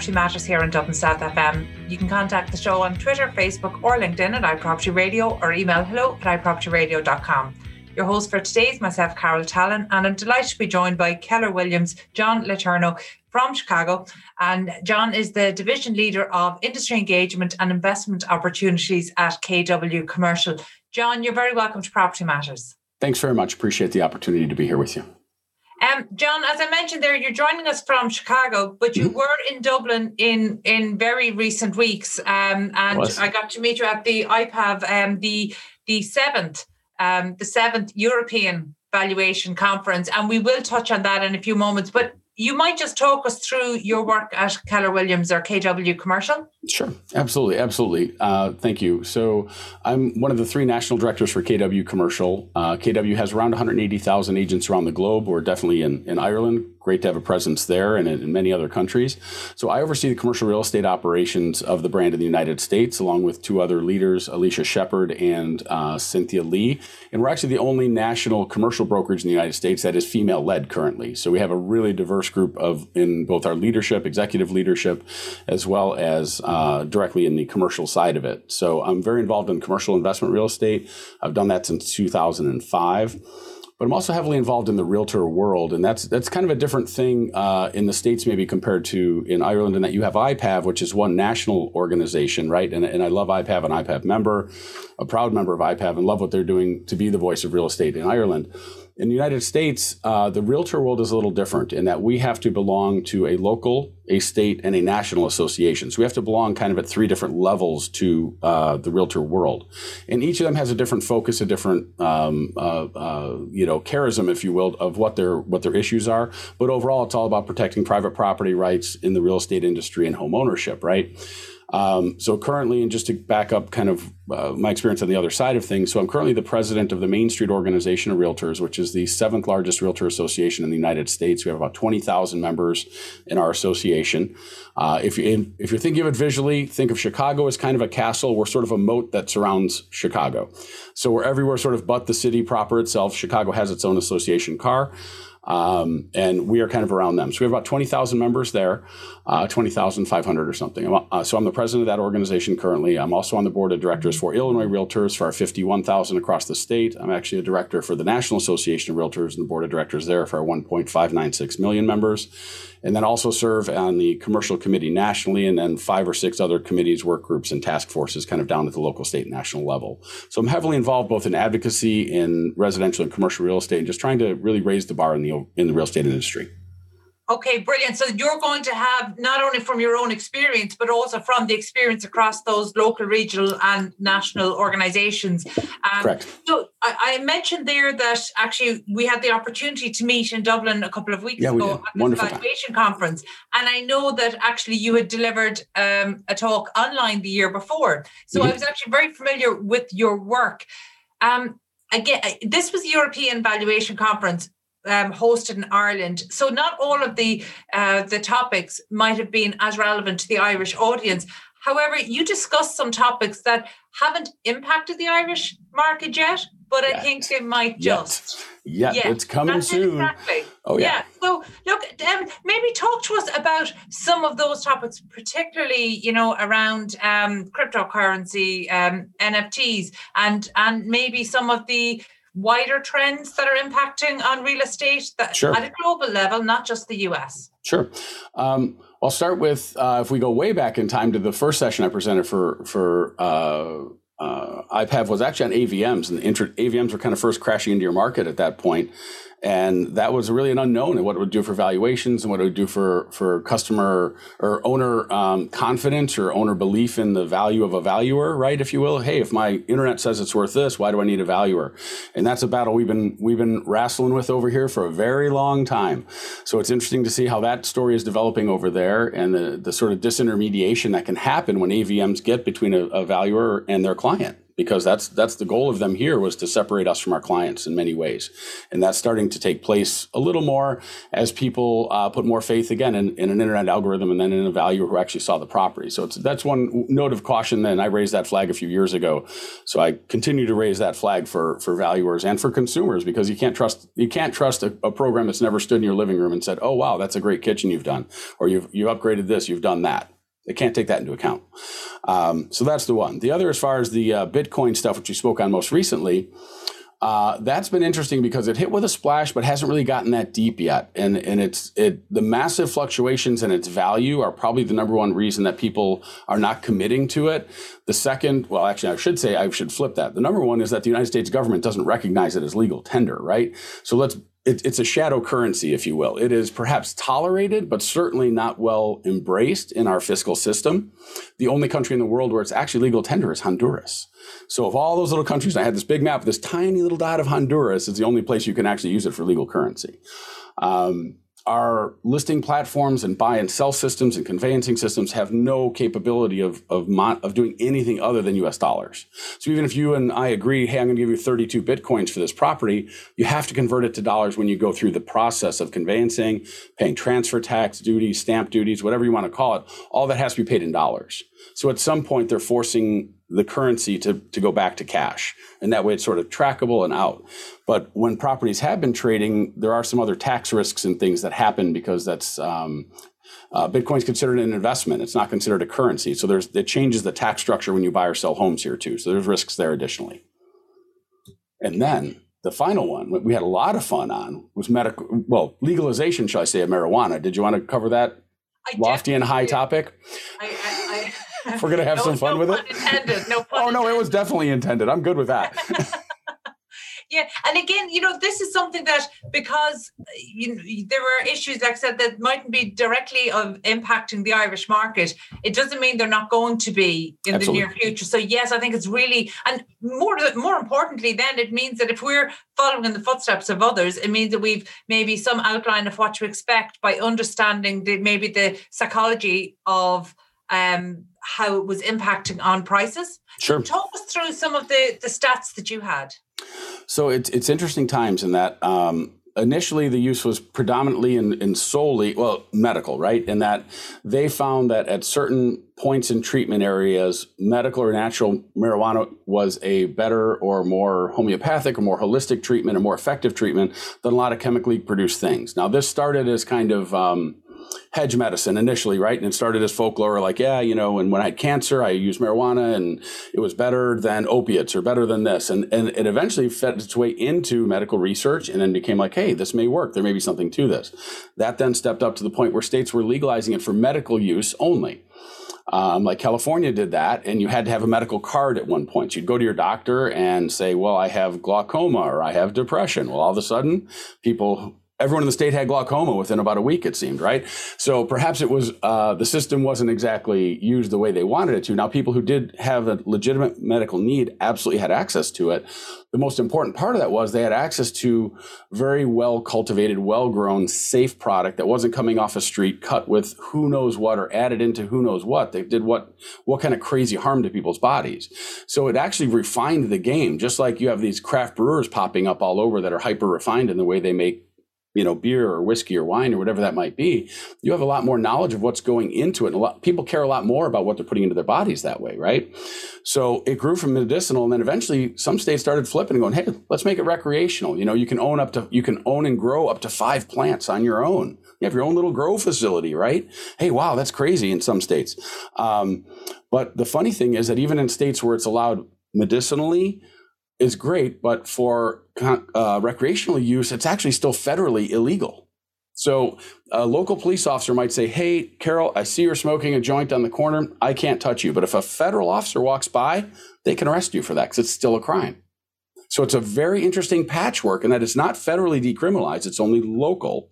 Property Matters here on Dublin South FM. You can contact the show on Twitter, Facebook, or LinkedIn at iProperty Radio or email hello at iPropertyRadio.com. Your host for today is myself, Carol Tallon, and I'm delighted to be joined by Keller Williams, John LeTourneau from Chicago. And John is the division leader of industry engagement and investment opportunities at KW Commercial. John, you're very welcome to Property Matters. Thanks very much. Appreciate the opportunity to be here with you. Um, John, as I mentioned there, you're joining us from Chicago, but you mm-hmm. were in Dublin in in very recent weeks, um, and I got to meet you at the IPAV, um, the the seventh, um, the seventh European Valuation Conference, and we will touch on that in a few moments. But you might just talk us through your work at Keller Williams or KW Commercial. Sure, absolutely, absolutely. Uh, thank you. So, I'm one of the three national directors for KW Commercial. Uh, KW has around 180,000 agents around the globe. We're definitely in, in Ireland, great to have a presence there and in, many other countries. So I oversee the commercial real estate operations of the brand in the United States, along with two other leaders, Alicia Shepard and uh, Cynthia Lee. And we're actually the only national commercial brokerage in the United States that is female led currently. So we have a really diverse group of in both our leadership, executive leadership, as well as uh, directly in the commercial side of it. So I'm very involved in commercial investment real estate. I've done that since 2005 but I'm also heavily involved in the realtor world, and that's that's kind of a different thing uh, in the states maybe compared to in Ireland, in that you have IPAV, which is one national organization, right? And, and I love IPAV, an IPAV member, a proud member of IPAV, and love what they're doing to be the voice of real estate in Ireland. In the United States, uh, the realtor world is a little different in that we have to belong to a local, a state, and a national association. So we have to belong kind of at three different levels to uh, the realtor world, and each of them has a different focus, a different um, uh, uh you know charism, if you will, of what their what their issues are. But overall, it's all about protecting private property rights in the real estate industry and home ownership, right? Um, so currently, and just to back up kind of uh, my experience on the other side of things, so I'm currently the president of the Main Street Organization of Realtors, which is the seventh largest realtor association in the United States. We have about 20,000 members in our association. Uh, if, you, if you're thinking of it visually, think of Chicago as kind of a castle. We're sort of a moat that surrounds Chicago. So we're everywhere sort of but the city proper itself. Chicago has its own association car. Um, and we are kind of around them. So we have about 20,000 members there, uh, 20,500 or something. Uh, so I'm the president of that organization currently. I'm also on the board of directors for Illinois Realtors for our 51,000 across the state. I'm actually a director for the National Association of Realtors and the board of directors there for our 1.596 million members and then also serve on the commercial committee nationally, and then five or six other committees, work groups, and task forces kind of down at the local, state, and national level. So I'm heavily involved both in advocacy in residential and commercial real estate, and just trying to really raise the bar in the in the real estate industry. Okay, brilliant. So you're going to have not only from your own experience, but also from the experience across those local, regional, and national organizations. Um, Correct. So I, I, mentioned there that actually we had the opportunity to meet in Dublin a couple of weeks yeah, ago at the Wonderful valuation conference. And I know that actually you had delivered um, a talk online the year before. So mm-hmm. I was actually very familiar with your work. Um, again, this was the European Valuation Conference um, hosted in Ireland. So not all of the uh, the topics might have been as relevant to the Irish audience. However, you discussed some topics that haven't impacted the Irish market yet, but yet. I think they might just. Yeah, yeah. it's coming That's soon. Exactly. Oh yeah. yeah. So look, um, maybe talk to us about some of those topics, particularly you know around um, cryptocurrency, um, NFTs, and and maybe some of the wider trends that are impacting on real estate that, sure. at a global level, not just the US? Sure. Um, I'll start with uh, if we go way back in time to the first session I presented for for uh, uh, IPAV was actually on AVMs, and the inter- AVMs were kind of first crashing into your market at that point and that was really an unknown and what it would do for valuations and what it would do for for customer or owner um, confidence or owner belief in the value of a valuer right if you will. Hey if my internet says it's worth this why do i need a valuer? And that's a battle we've been we've been wrestling with over here for a very long time. So it's interesting to see how that story is developing over there and the, the sort of disintermediation that can happen when avms get between a, a valuer and their client because that's that's the goal of them here was to separate us from our clients in many ways. And that's starting to take place a little more as people uh, put more faith again in, in, an internet algorithm and then in a valuer who actually saw the property. So that's one note of caution then. I raised that flag a few years ago. So i continue to raise that flag for for valuers and for consumers because you can't trust you can't trust a, a program that's never stood in your living room and said oh wow that's a great kitchen you've done or you've you upgraded this you've done that they can't take that into account. Um, so that's the one. The other, as far as the uh, Bitcoin stuff, which you spoke on most recently, uh, that's been interesting because it hit with a splash, but hasn't really gotten that deep yet. And and it's it the massive fluctuations in its value are probably the number one reason that people are not committing to it. The second, well, actually, I should say I should flip that. The number one is that the United States government doesn't recognize it as legal tender, right? So let's it, it's a shadow currency, if you will. It is perhaps tolerated, but certainly not well embraced in our fiscal system. The only country in the world where it's actually legal tender is Honduras. So, of all those little countries, I had this big map, this tiny little dot of Honduras is the only place you can actually use it for legal currency. Um, our listing platforms and buy and sell systems and conveyancing systems have no capability of of, mon- of doing anything other than US dollars. So even if you and I agree, hey, I'm going to give you 32 bitcoins for this property, you have to convert it to dollars when you go through the process of conveyancing, paying transfer tax, duties, stamp duties, whatever you want to call it. All that has to be paid in dollars. So at some point, they're forcing the currency to, to go back to cash. And that way it's sort of trackable and out. But when properties have been trading, there are some other tax risks and things that happen because that's um, uh, Bitcoin's considered an investment. It's not considered a currency. So there's it changes the tax structure when you buy or sell homes here too. So there's risks there additionally. And then the final one we had a lot of fun on was medical well legalization shall i say of marijuana did you want to cover that I lofty and high topic I, I, we're gonna have no, some fun no with it. Intended. No oh no, intended. it was definitely intended. I'm good with that. yeah, and again, you know, this is something that because you know, there were issues, like I said, that mightn't be directly of impacting the Irish market. It doesn't mean they're not going to be in Absolutely. the near future. So yes, I think it's really and more more importantly, then it means that if we're following in the footsteps of others, it means that we've maybe some outline of what to expect by understanding the maybe the psychology of um, how it was impacting on prices. Sure. Talk us through some of the, the stats that you had. So it's, it's interesting times in that um, initially the use was predominantly in, in solely, well, medical, right? In that they found that at certain points in treatment areas, medical or natural marijuana was a better or more homeopathic or more holistic treatment, a more effective treatment than a lot of chemically produced things. Now, this started as kind of um, hedge medicine initially, right? And it started as folklore, like, yeah, you know, and when I had cancer, I used marijuana and it was better than opiates or better than this. And, and it eventually fed its way into medical research and then became like, hey, this may work. There may be something to this. That then stepped up to the point where states were legalizing it for medical use only. Um, like California did that, and you had to have a medical card at one point. You'd go to your doctor and say, Well, I have glaucoma or I have depression. Well, all of a sudden, people everyone in the state had glaucoma within about a week, it seemed, right? So perhaps it was uh, the system wasn't exactly used the way they wanted it to. Now, people who did have a legitimate medical need absolutely had access to it. The most important part of that was they had access to very well cultivated, well grown, safe product that wasn't coming off a street cut with who knows what or added into who knows what. They did what what kind of crazy harm to people's bodies. So it actually refined the game, just like you have these craft brewers popping up all over that are hyper refined in the way they make you know beer or whiskey or wine or whatever that might be you have a lot more knowledge of what's going into it. And a lot people care a lot more about what they're putting into their bodies that way right? So it grew from medicinal and then eventually some states started flipping and going hey let's make it recreational. You know you can own up to you can own and grow up to five plants on your own. You have your own little grow facility right? Hey wow that's crazy in some states. Um, but the funny thing is that even in states where it's allowed medicinally is great, but for uh, recreational use, it's actually still federally illegal. So a local police officer might say, Hey, Carol, I see you're smoking a joint on the corner. I can't touch you. But if a federal officer walks by, they can arrest you for that because it's still a crime. So it's a very interesting patchwork in that it's not federally decriminalized, it's only local.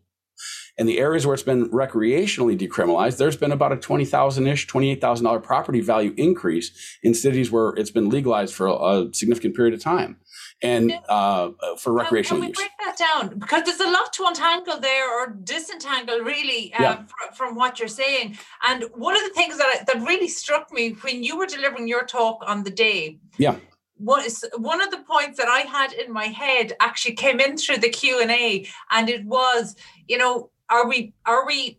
And the areas where it's been recreationally decriminalized, there's been about a twenty thousand ish, twenty eight thousand dollar property value increase in cities where it's been legalized for a, significant period of time, and uh, for recreational can we break that down because there's a lot to untangle there or disentangle really um, yeah. fr- from what you're saying. And one of the things that I, that really struck me when you were delivering your talk on the day, yeah one of the points that I had in my head actually came in through the Q and A, and it was, you know, are we are we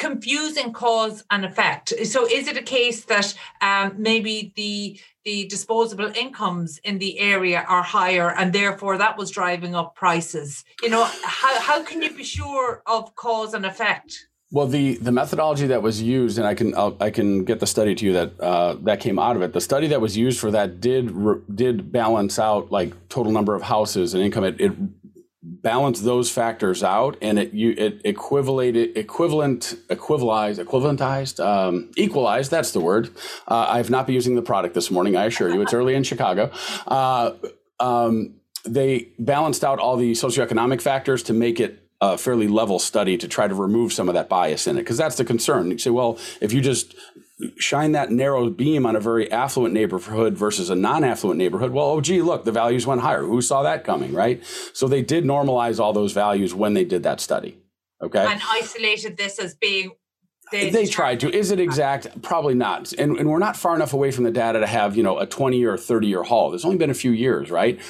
confusing cause and effect? So, is it a case that um, maybe the the disposable incomes in the area are higher, and therefore that was driving up prices? You know, how how can you be sure of cause and effect? Well, the the methodology that was used, and I can I'll, i can get the study to you that uh, that came out of it. The study that was used for that did did balance out like total number of houses and income. It, it balanced those factors out, and it you it equivalated equivalent equivalized equivalentized um, equalized. That's the word. Uh, I have not been using the product this morning. I assure you, it's early in Chicago. Uh, um, they balanced out all the socioeconomic factors to make it a fairly level study to try to remove some of that bias in it because that's the concern. You say, well, if you just shine that narrow beam on a very affluent neighborhood versus a non-affluent neighborhood, well, oh gee, look, the values went higher. Who saw that coming, right? So they did normalize all those values when they did that study. Okay. And isolated this as being they, they tried to. Is it exact? Probably not. And, and we're not far enough away from the data to have, you know, a 20 or 30 year haul. There's only been a few years, right?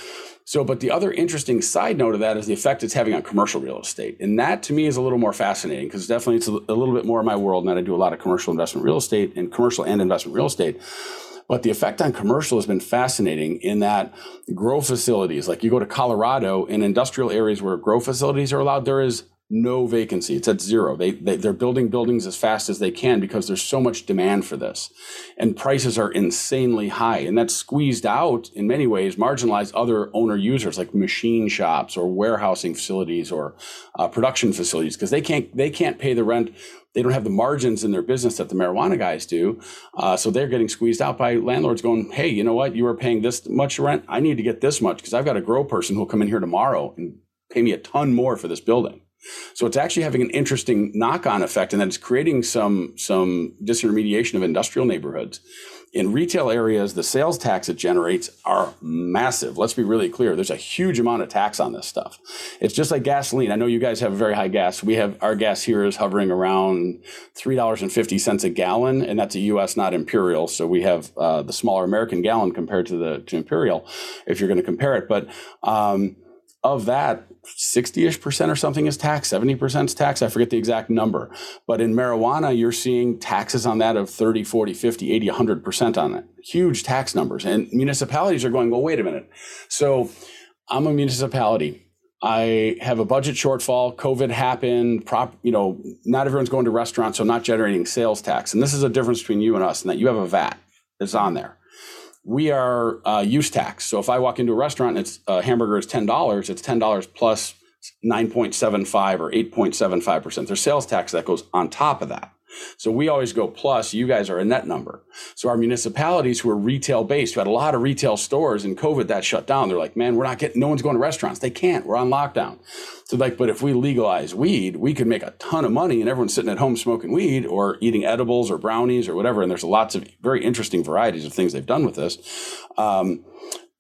So, but the other interesting side note of that is the effect it's having on commercial real estate. And that to me is a little more fascinating because definitely it's a, a, little bit more of my world. And I do a lot of commercial investment real estate and commercial and investment real estate. But the effect on commercial has been fascinating in that grow facilities, like you go to Colorado in industrial areas where grow facilities are allowed, there is no vacancy. It's at zero. They, they they're building buildings as fast as they can because there's so much demand for this, and prices are insanely high, and that's squeezed out in many ways, marginalized other owner users like machine shops or warehousing facilities or uh, production facilities because they can't they can't pay the rent. They don't have the margins in their business that the marijuana guys do, uh, so they're getting squeezed out by landlords going, "Hey, you know what? You are paying this much rent. I need to get this much because I've got a grow person who'll come in here tomorrow and pay me a ton more for this building." So it's actually having an interesting knock-on effect, and that it's creating some some disintermediation of industrial neighborhoods. In retail areas, the sales tax it generates are massive. Let's be really clear. There's a huge amount of tax on this stuff. It's just like gasoline. I know you guys have very high gas. We have our gas here is hovering around three dollars and fifty cents a gallon, and that's a U.S. not imperial. So we have uh, the smaller American gallon compared to the to imperial, if you're going to compare it. But um, of that, 60-ish percent or something is tax 70% is tax i forget the exact number but in marijuana you're seeing taxes on that of 30 40 50 80 100% on it huge tax numbers and municipalities are going well wait a minute so i'm a municipality I have a budget shortfall. COVID happened. Prop, you know, not everyone's going to restaurants, so I'm not generating sales tax. And this is a difference between you and us, and that you have a VAT that's on there we are uh, use tax. So if I walk into a restaurant and it's a uh, hamburger is ten dollars, it's ten dollars plus nine point seven five or eight point seven five percent. There's sales tax that goes on top of that. So we always go plus, you guys are a net number. So our municipalities who are retail based, who had a lot of retail stores in COVID that shut down, they're like, man, we're not getting, no one's going to restaurants. They can't, we're on lockdown. So like, but if we legalize weed, we could make a ton of money and everyone's sitting at home smoking weed or eating edibles or brownies or whatever. And there's lots of very interesting varieties of things they've done with this. Um,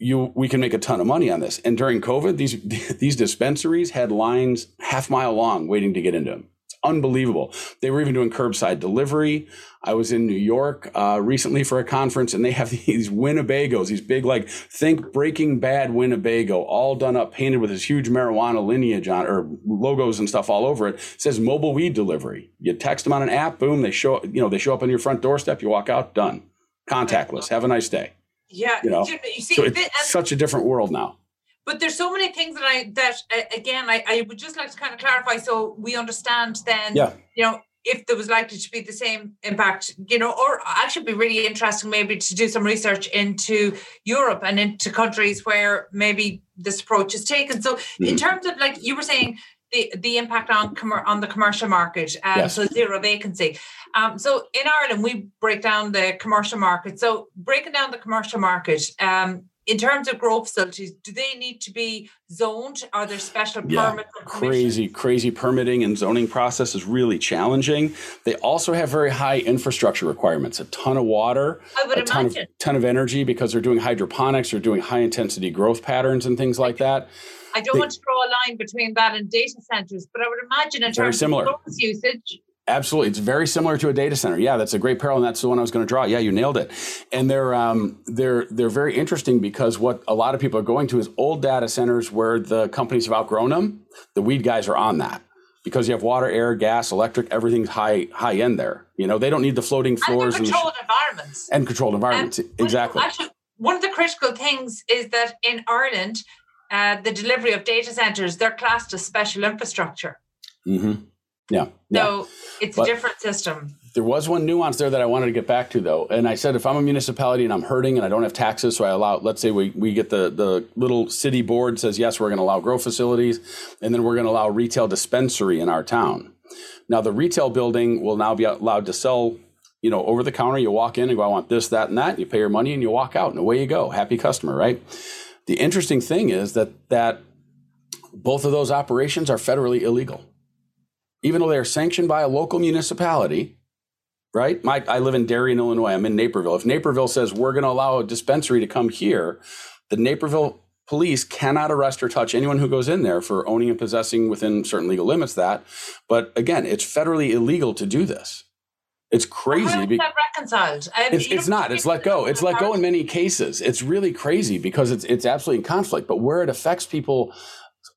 you we can make a ton of money on this. And during COVID, these these dispensaries had lines half mile long waiting to get into them unbelievable. They were even doing curbside delivery. I was in New York uh, recently for a conference, and they have these Winnebagos, these big, like, think Breaking Bad Winnebago, all done up, painted with this huge marijuana lineage on or logos and stuff all over it. it. Says mobile weed delivery. You text them on an app, boom, they show you know they show up on your front doorstep. You walk out, done, contactless. Have a nice day. Yeah, you know, you see, so it's such a different world now but there's so many things that I that uh, again I, I would just like to kind of clarify so we understand then yeah. you know if there was likely to be the same impact, you know, or actually be really interesting maybe to do some research into Europe and into countries where maybe this approach is taken. So mm-hmm. in terms of like you were saying the, the impact on com- on the commercial market, um, yes. so zero vacancy. Um, so in Ireland, we break down the commercial market. So breaking down the commercial market, um, in terms of grow facilities, do they need to be zoned? Are there special yeah, permits? Crazy, crazy permitting and zoning process is really challenging. They also have very high infrastructure requirements, a ton of water, a ton of, ton of energy because they're doing hydroponics, they're doing high intensity growth patterns and things like that. I don't they, want to draw a line between that and data centers, but I would imagine in terms similar. of usage, Absolutely, it's very similar to a data center. Yeah, that's a great parallel, and that's the one I was going to draw. Yeah, you nailed it. And they're um, they're they're very interesting because what a lot of people are going to is old data centers where the companies have outgrown them. The weed guys are on that because you have water, air, gas, electric, everything's high high end there. You know, they don't need the floating floors and controlled and environments and controlled environments. Exactly. Actually, one of the critical things is that in Ireland, uh, the delivery of data centers they're classed as special infrastructure. Mm-hmm. Yeah. So it's but a different system. There was one nuance there that I wanted to get back to though. And I said if I'm a municipality and I'm hurting and I don't have taxes, so I allow let's say we, we get the, the little city board says yes, we're gonna allow grow facilities, and then we're gonna allow retail dispensary in our town. Now the retail building will now be allowed to sell, you know, over the counter. You walk in and go, I want this, that, and that. You pay your money and you walk out, and away you go. Happy customer, right? The interesting thing is that that both of those operations are federally illegal even though they are sanctioned by a local municipality, right? My, I live in Darien, Illinois. I'm in Naperville. If Naperville says we're going to allow a dispensary to come here, the Naperville police cannot arrest or touch anyone who goes in there for owning and possessing within certain legal limits that. But again, it's federally illegal to do this. It's crazy. Well, how is that reconciled? it's, it's not. It's let go. It's let go in many cases. It's really crazy because it's it's absolutely in conflict. But where it affects people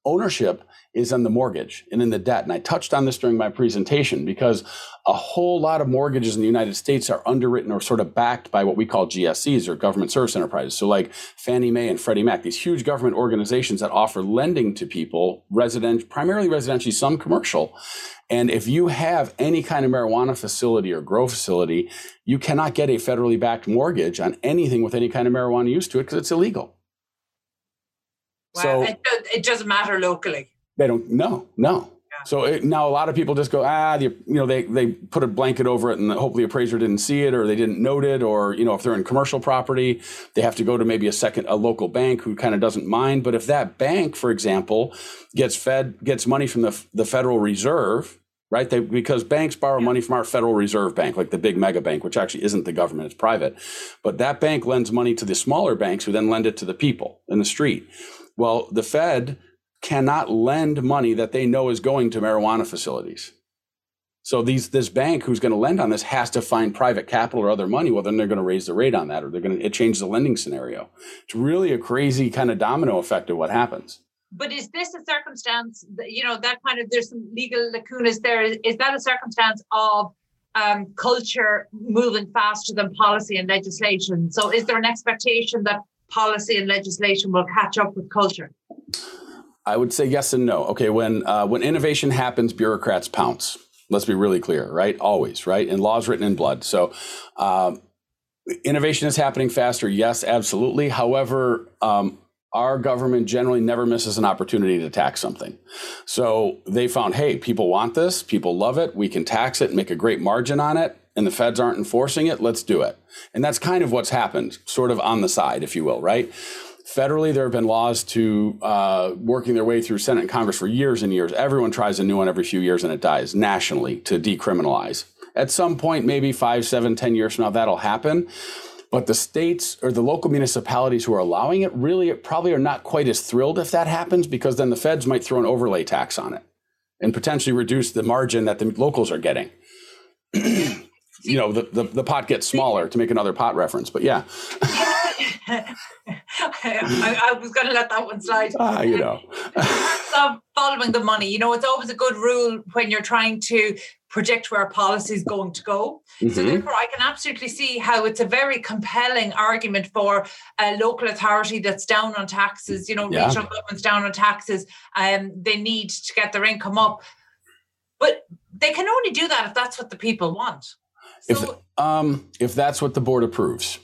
ownership is in the mortgage and in the debt. And I touched on this during my presentation because a whole lot of mortgages in the United States are underwritten or sort of backed by what we call GSEs or government service enterprises. So like Fannie Mae and Freddie Mac, these huge government organizations that offer lending to people, resident, primarily residentially, some commercial. And if you have any kind of marijuana facility or grow facility, you cannot get a federally backed mortgage on anything with any kind of marijuana use to it because it's illegal. Wow. So it, it doesn't matter locally. They don't. No, no. Yeah. So it, now a lot of people just go ah the, you know they they put a blanket over it and hopefully the appraiser didn't see it or they didn't note it or you know if they're in commercial property they have to go to maybe a second a local bank who kind of doesn't mind but if that bank for example gets fed gets money from the the Federal Reserve right? They, because banks borrow money from our Federal Reserve Bank, like the big mega bank, which actually isn't the government, it's private. But that bank lends money to the smaller banks who then lend it to the people in the street. Well, the Fed cannot lend money that they know is going to marijuana facilities. So these this bank who's going to lend on this has to find private capital or other money. Well, then they're going to raise the rate on that, or they're going to it changes the lending scenario. It's really a crazy kind of domino effect of what happens. But is this a circumstance? That, you know that kind of there's some legal lacunas there. Is, that a circumstance of um, culture moving faster than policy and legislation? So is there an expectation that policy and legislation will catch up with culture? I would say yes and no. Okay, when uh, when innovation happens, bureaucrats pounce. Let's be really clear, right? Always, right? And laws written in blood. So, um, innovation is happening faster. Yes, absolutely. However, um, our government generally never misses an opportunity to tax something. So they found, hey, people want this, people love it, we can tax it, make a great margin on it, and the feds aren't enforcing it, let's do it. And that's kind of what's happened, sort of on the side, if you will, right? Federally, there have been laws to uh, working their way through Senate and Congress for years and years. Everyone tries a new one every few years and it dies nationally to decriminalize. At some point, maybe five, seven, ten years from now, that'll happen. But the states or the local municipalities who are allowing it really probably are not quite as thrilled if that happens because then the feds might throw an overlay tax on it and potentially reduce the margin that the locals are getting. you know, the, the, the pot gets smaller to make another pot reference, but yeah. I, I, was going to let that one slide. Ah, you know. Following the money. You know, it's always a good rule when you're trying to predict where policy is going to go. Mm-hmm. So therefore, I can absolutely see how it's a very compelling argument for a local authority that's down on taxes. You know, yeah. regional governments down on taxes, and um, they need to get their income up. But they can only do that if that's what the people want. So, if, um, if that's what the board approves.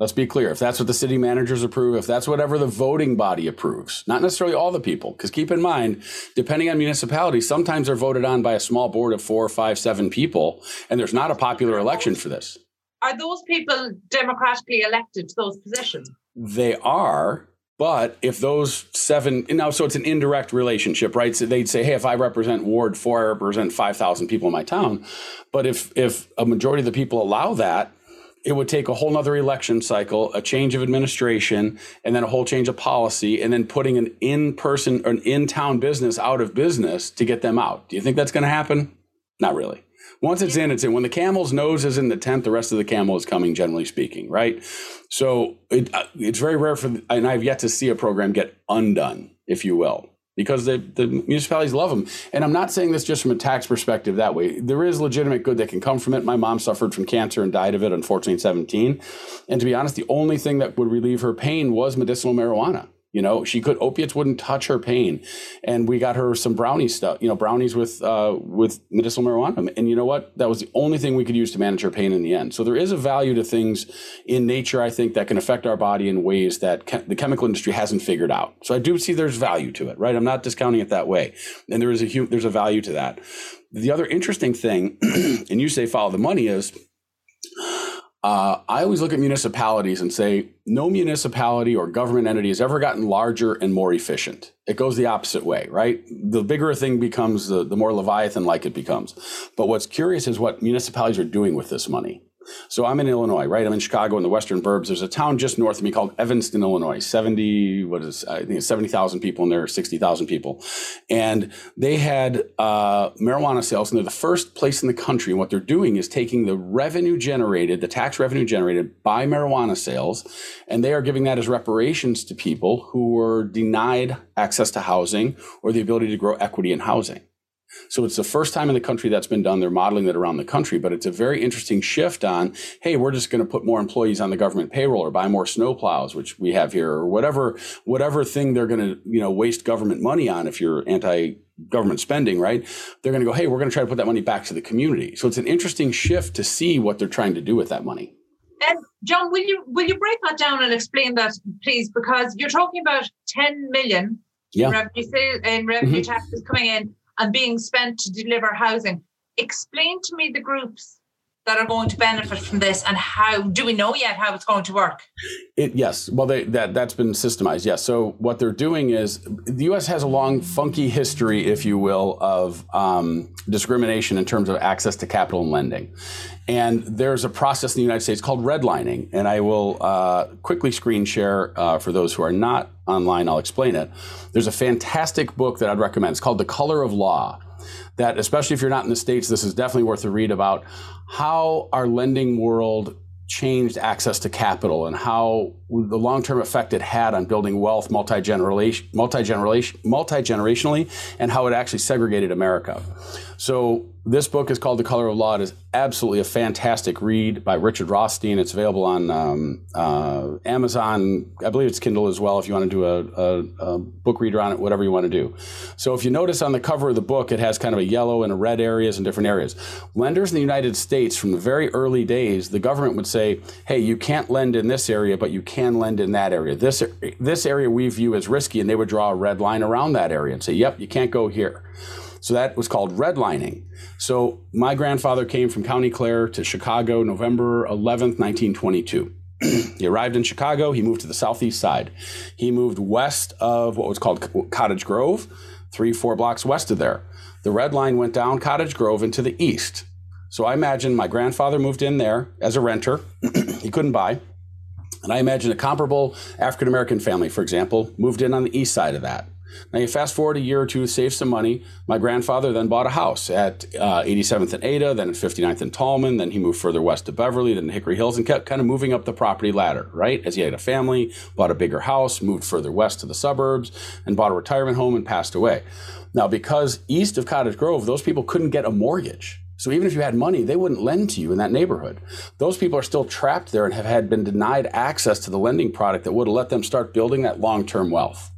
Let's be clear. If that's what the city managers approve, if that's whatever the voting body approves, not necessarily all the people, because keep in mind, depending on municipality, sometimes they're voted on by a small board of four, five, seven people, and there's not a popular election for this. Are those people democratically elected to those positions? They are, but if those seven, know, so it's an indirect relationship, right? So they'd say, hey, if I represent Ward Four, I represent five thousand people in my town. But if if a majority of the people allow that, it would take a whole nother election cycle, a change of administration, and then a whole change of policy, and then putting an in-person or an in-town business out of business to get them out. Do you think that's going to happen? Not really. Once it's in, it's in. When the camel's nose is in the tent, the rest of the camel is coming, generally speaking, right? So it, uh, it's very rare for, and I've yet to see a program get undone, if you will, because the, the municipalities love them. And I'm not saying this just from a tax perspective that way. There is legitimate good that can come from it. My mom suffered from cancer and died of it, unfortunately, at 17. And to be honest, the only thing that would relieve her pain was medicinal marijuana. You know, she could opiates wouldn't touch her pain, and we got her some brownie stuff. You know, brownies with uh, with medicinal marijuana, and you know what? That was the only thing we could use to manage her pain in the end. So there is a value to things in nature, I think, that can affect our body in ways that the chemical industry hasn't figured out. So I do see there's value to it, right? I'm not discounting it that way, and there is a hu- there's a value to that. The other interesting thing, and you say follow the money is uh, I always look at municipalities and say no municipality or government entity has ever gotten larger and more efficient. It goes the opposite way, right? The bigger a thing becomes, the, the more Leviathan like it becomes. But what's curious is what municipalities are doing with this money. So I'm in Illinois, right? I'm in Chicago in the western burbs. There's a town just north of me called Evanston, Illinois. 70, what is, I think it's 70,000 people in there, 60,000 people. And they had uh, marijuana sales, and they're the first place in the country. And what they're doing is taking the revenue generated, the tax revenue generated by marijuana sales, and they are giving that as reparations to people who were denied access to housing or the ability to grow equity in housing. So it's the first time in the country that's been done. They're modeling that around the country, but it's a very interesting shift on, hey, we're just going to put more employees on the government payroll or buy more snowplows, which we have here, or whatever, whatever thing they're going to, you know, waste government money on if you're anti government spending, right? They're going to go, hey, we're going to try to put that money back to the community. So it's an interesting shift to see what they're trying to do with that money. And John, will you will you break that down and explain that, please? Because you're talking about 10 million yeah. in revenue, in revenue mm-hmm. taxes coming in and being spent to deliver housing. Explain to me the groups that are going to benefit from this and how do we know yet how it's going to work? It, yes. Well they, that that's been systemized yes. So what they're doing is the us has a long funky history if you will of um, discrimination in terms of access to capital and lending. And there's a process in the united states called redlining and i will uh, quickly screen share uh, for those who are not online i'll explain it. There's a fantastic book that i'd recommend. It's called the color of law that especially if you're not in the states this is definitely worth a read about how our lending world changed access to capital and how the long-term effect it had on building wealth multi-generation, multi-generation, multi-generationally and how it actually segregated America. So this book is called The Color of Law. It is absolutely a fantastic read by Richard Rothstein. It's available on um, uh, Amazon. I believe it's Kindle as well if you want to do a, a, a, book reader on it, whatever you want to do. So if you notice on the cover of the book, it has kind of a yellow and a red areas and different areas. Lenders in the United States, from the very early days, the government would say, hey, you can't lend in this area, but you can lend in that area. This, this area we view as risky, and they would draw a red line around that area and say, yep, you can't go here. So that was called redlining. So my grandfather came from County Clare to Chicago November 11th, 1922. he arrived in Chicago. He moved to the southeast side. He moved west of what was called Cottage Grove, three, four blocks west of there. The red line went down Cottage Grove into the east. So I imagine my grandfather moved in there as a renter. he couldn't buy. And I imagine a comparable African American family, for example, moved in on the east side of that. Now you fast forward a year or two, save some money. My grandfather then bought a house at uh, 87th and Ada, then at 59th and Talman. Then he moved further west to Beverly, then Hickory Hills, and kept kind of moving up the property ladder, right? As he had a family, bought a bigger house, moved further west to the suburbs, and bought a retirement home and passed away. Now, because east of Cottage Grove, those people couldn't get a mortgage. So even if you had money, they wouldn't lend to you in that neighborhood. Those people are still trapped there and have had been denied access to the lending product that would have let them start building that long-term wealth.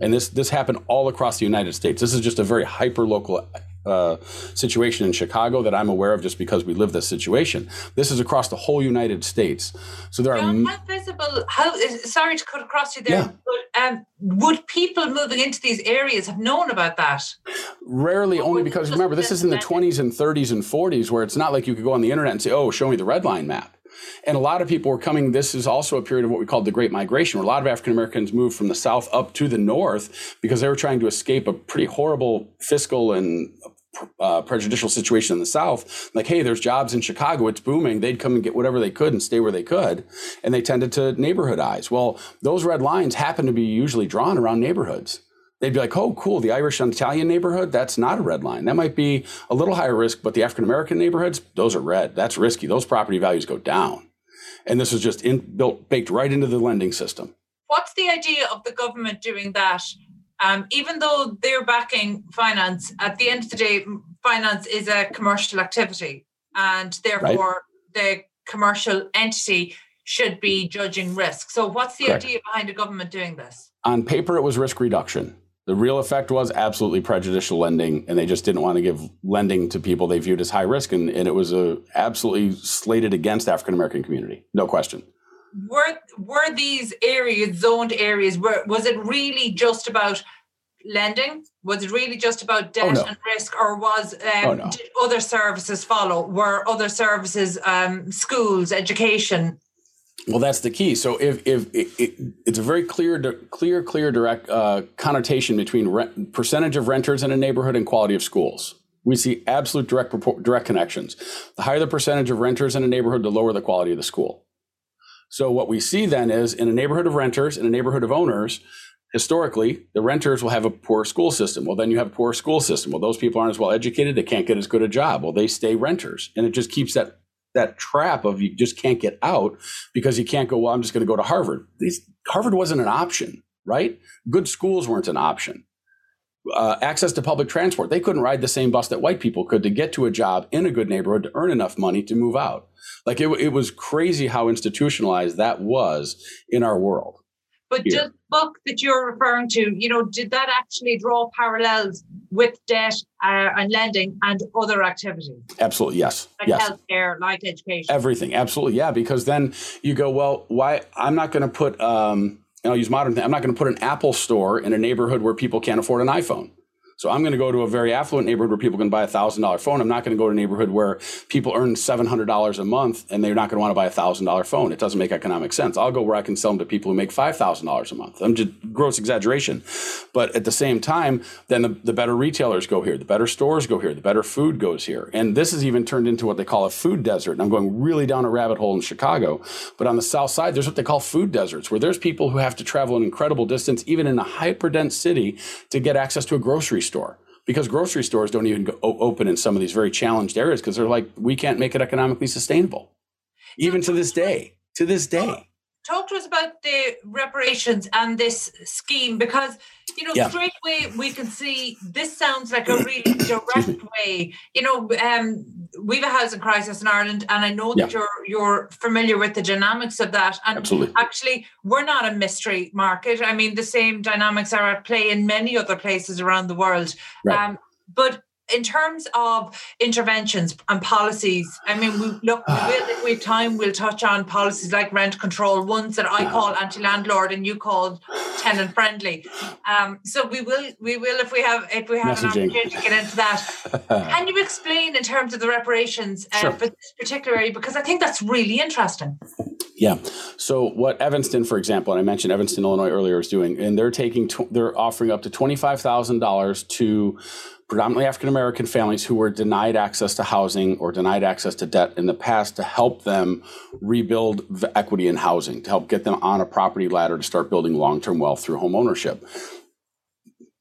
And this this happened all across the United States. This is just a very hyper local uh, situation in Chicago that I'm aware of just because we live this situation. This is across the whole United States. So there John, are. How visible? How? Sorry to cut across you there. Yeah. But, um, would people moving into these areas have known about that? Rarely, or only because remember this is in the 20s and 30s and 40s, where it's not like you could go on the internet and say, "Oh, show me the red line map." And a lot of people were coming. This is also a period of what we call the Great Migration, where a lot of African Americans moved from the South up to the North because they were trying to escape a pretty horrible fiscal and uh, prejudicial situation in the South. Like, hey, there's jobs in Chicago, it's booming. They'd come and get whatever they could and stay where they could. And they tended to neighborhoodize. Well, those red lines happen to be usually drawn around neighborhoods. They'd be like, oh, cool, the Irish and Italian neighborhood, that's not a red line. That might be a little higher risk, but the African American neighborhoods, those are red. That's risky. Those property values go down. And this was just in, built, baked right into the lending system. What's the idea of the government doing that? Um, even though they're backing finance, at the end of the day, finance is a commercial activity, and therefore right. the commercial entity should be judging risk. So, what's the Correct. idea behind the government doing this? On paper, it was risk reduction. The real effect was absolutely prejudicial lending, and they just didn't want to give lending to people they viewed as high risk, and, and it was a, absolutely slated against African American community, no question. Were were these areas zoned areas? Were was it really just about lending? Was it really just about debt oh, no. and risk, or was um, oh, no. did other services follow? Were other services, um, schools, education, well, that's the key. So if if it, it, it's a very clear, clear, clear, direct uh, connotation between rent, percentage of renters in a neighborhood and quality of schools. We see absolute direct direct connections. The higher the percentage of renters in a neighborhood, the lower the quality of the school. So what we see then is in a neighborhood of renters, in a neighborhood of owners, historically, the renters will have a poor school system. Well, then you have a poor school system. Well, those people aren't as well educated. They can't get as good a job. Well, they stay renters. And it just keeps that that trap of you just can't get out because you can't go, well, I'm just going to go to Harvard. These, Harvard wasn't an option, right? Good schools weren't an option. Uh, access to public transport. They couldn't ride the same bus that white people could to get to a job in a good neighborhood to earn enough money to move out. Like it, it was crazy how institutionalized that was in our world. But here. the book that you're referring to, you know, did that actually draw parallels with debt uh, and lending and other activities? Absolutely, yes. Like yes. healthcare, like education. Everything, absolutely, yeah. Because then you go, well, why? I'm not going to put. Um, and I'll use modern thing. I'm not going to put an Apple store in a neighborhood where people can't afford an iPhone. So I'm going to go to a very affluent neighborhood where people can buy a thousand dollar phone. I'm not going to go to a neighborhood where people earn seven hundred dollars a month and they're not going to want to buy a thousand dollar phone. It doesn't make economic sense. I'll go where I can sell them to people who make five thousand dollars a month. I'm just gross exaggeration, but at the same time, then the, the better retailers go here, the better stores go here, the better food goes here, and this has even turned into what they call a food desert. And I'm going really down a rabbit hole in Chicago, but on the south side, there's what they call food deserts, where there's people who have to travel an incredible distance, even in a hyper dense city, to get access to a grocery store because grocery stores don't even open in some of these very challenged areas because they're like we can't make it economically sustainable. Even to this day to this day. Talk to us about the reparations and this scheme because you know yeah. straight away we can see this sounds like a really direct way you know um we've a housing crisis in ireland and i know that yeah. you're you're familiar with the dynamics of that and Absolutely. actually we're not a mystery market i mean the same dynamics are at play in many other places around the world right. um but in terms of interventions and policies, I mean, we look, we will, if we have time, we'll touch on policies like rent control, ones that I call anti-landlord and you call tenant friendly. Um, so we will, we will, if we have, if we have Messaging. an opportunity to get into that. Can you explain in terms of the reparations uh, sure. for this particular area? Because I think that's really interesting. Yeah. So what Evanston, for example, and I mentioned Evanston, Illinois earlier, is doing, and they're taking, tw- they're offering up to twenty five thousand dollars to predominantly African American families who were denied access to housing or denied access to debt in the past to help them rebuild the equity in housing, to help get them on a property ladder to start building long term wealth through home ownership.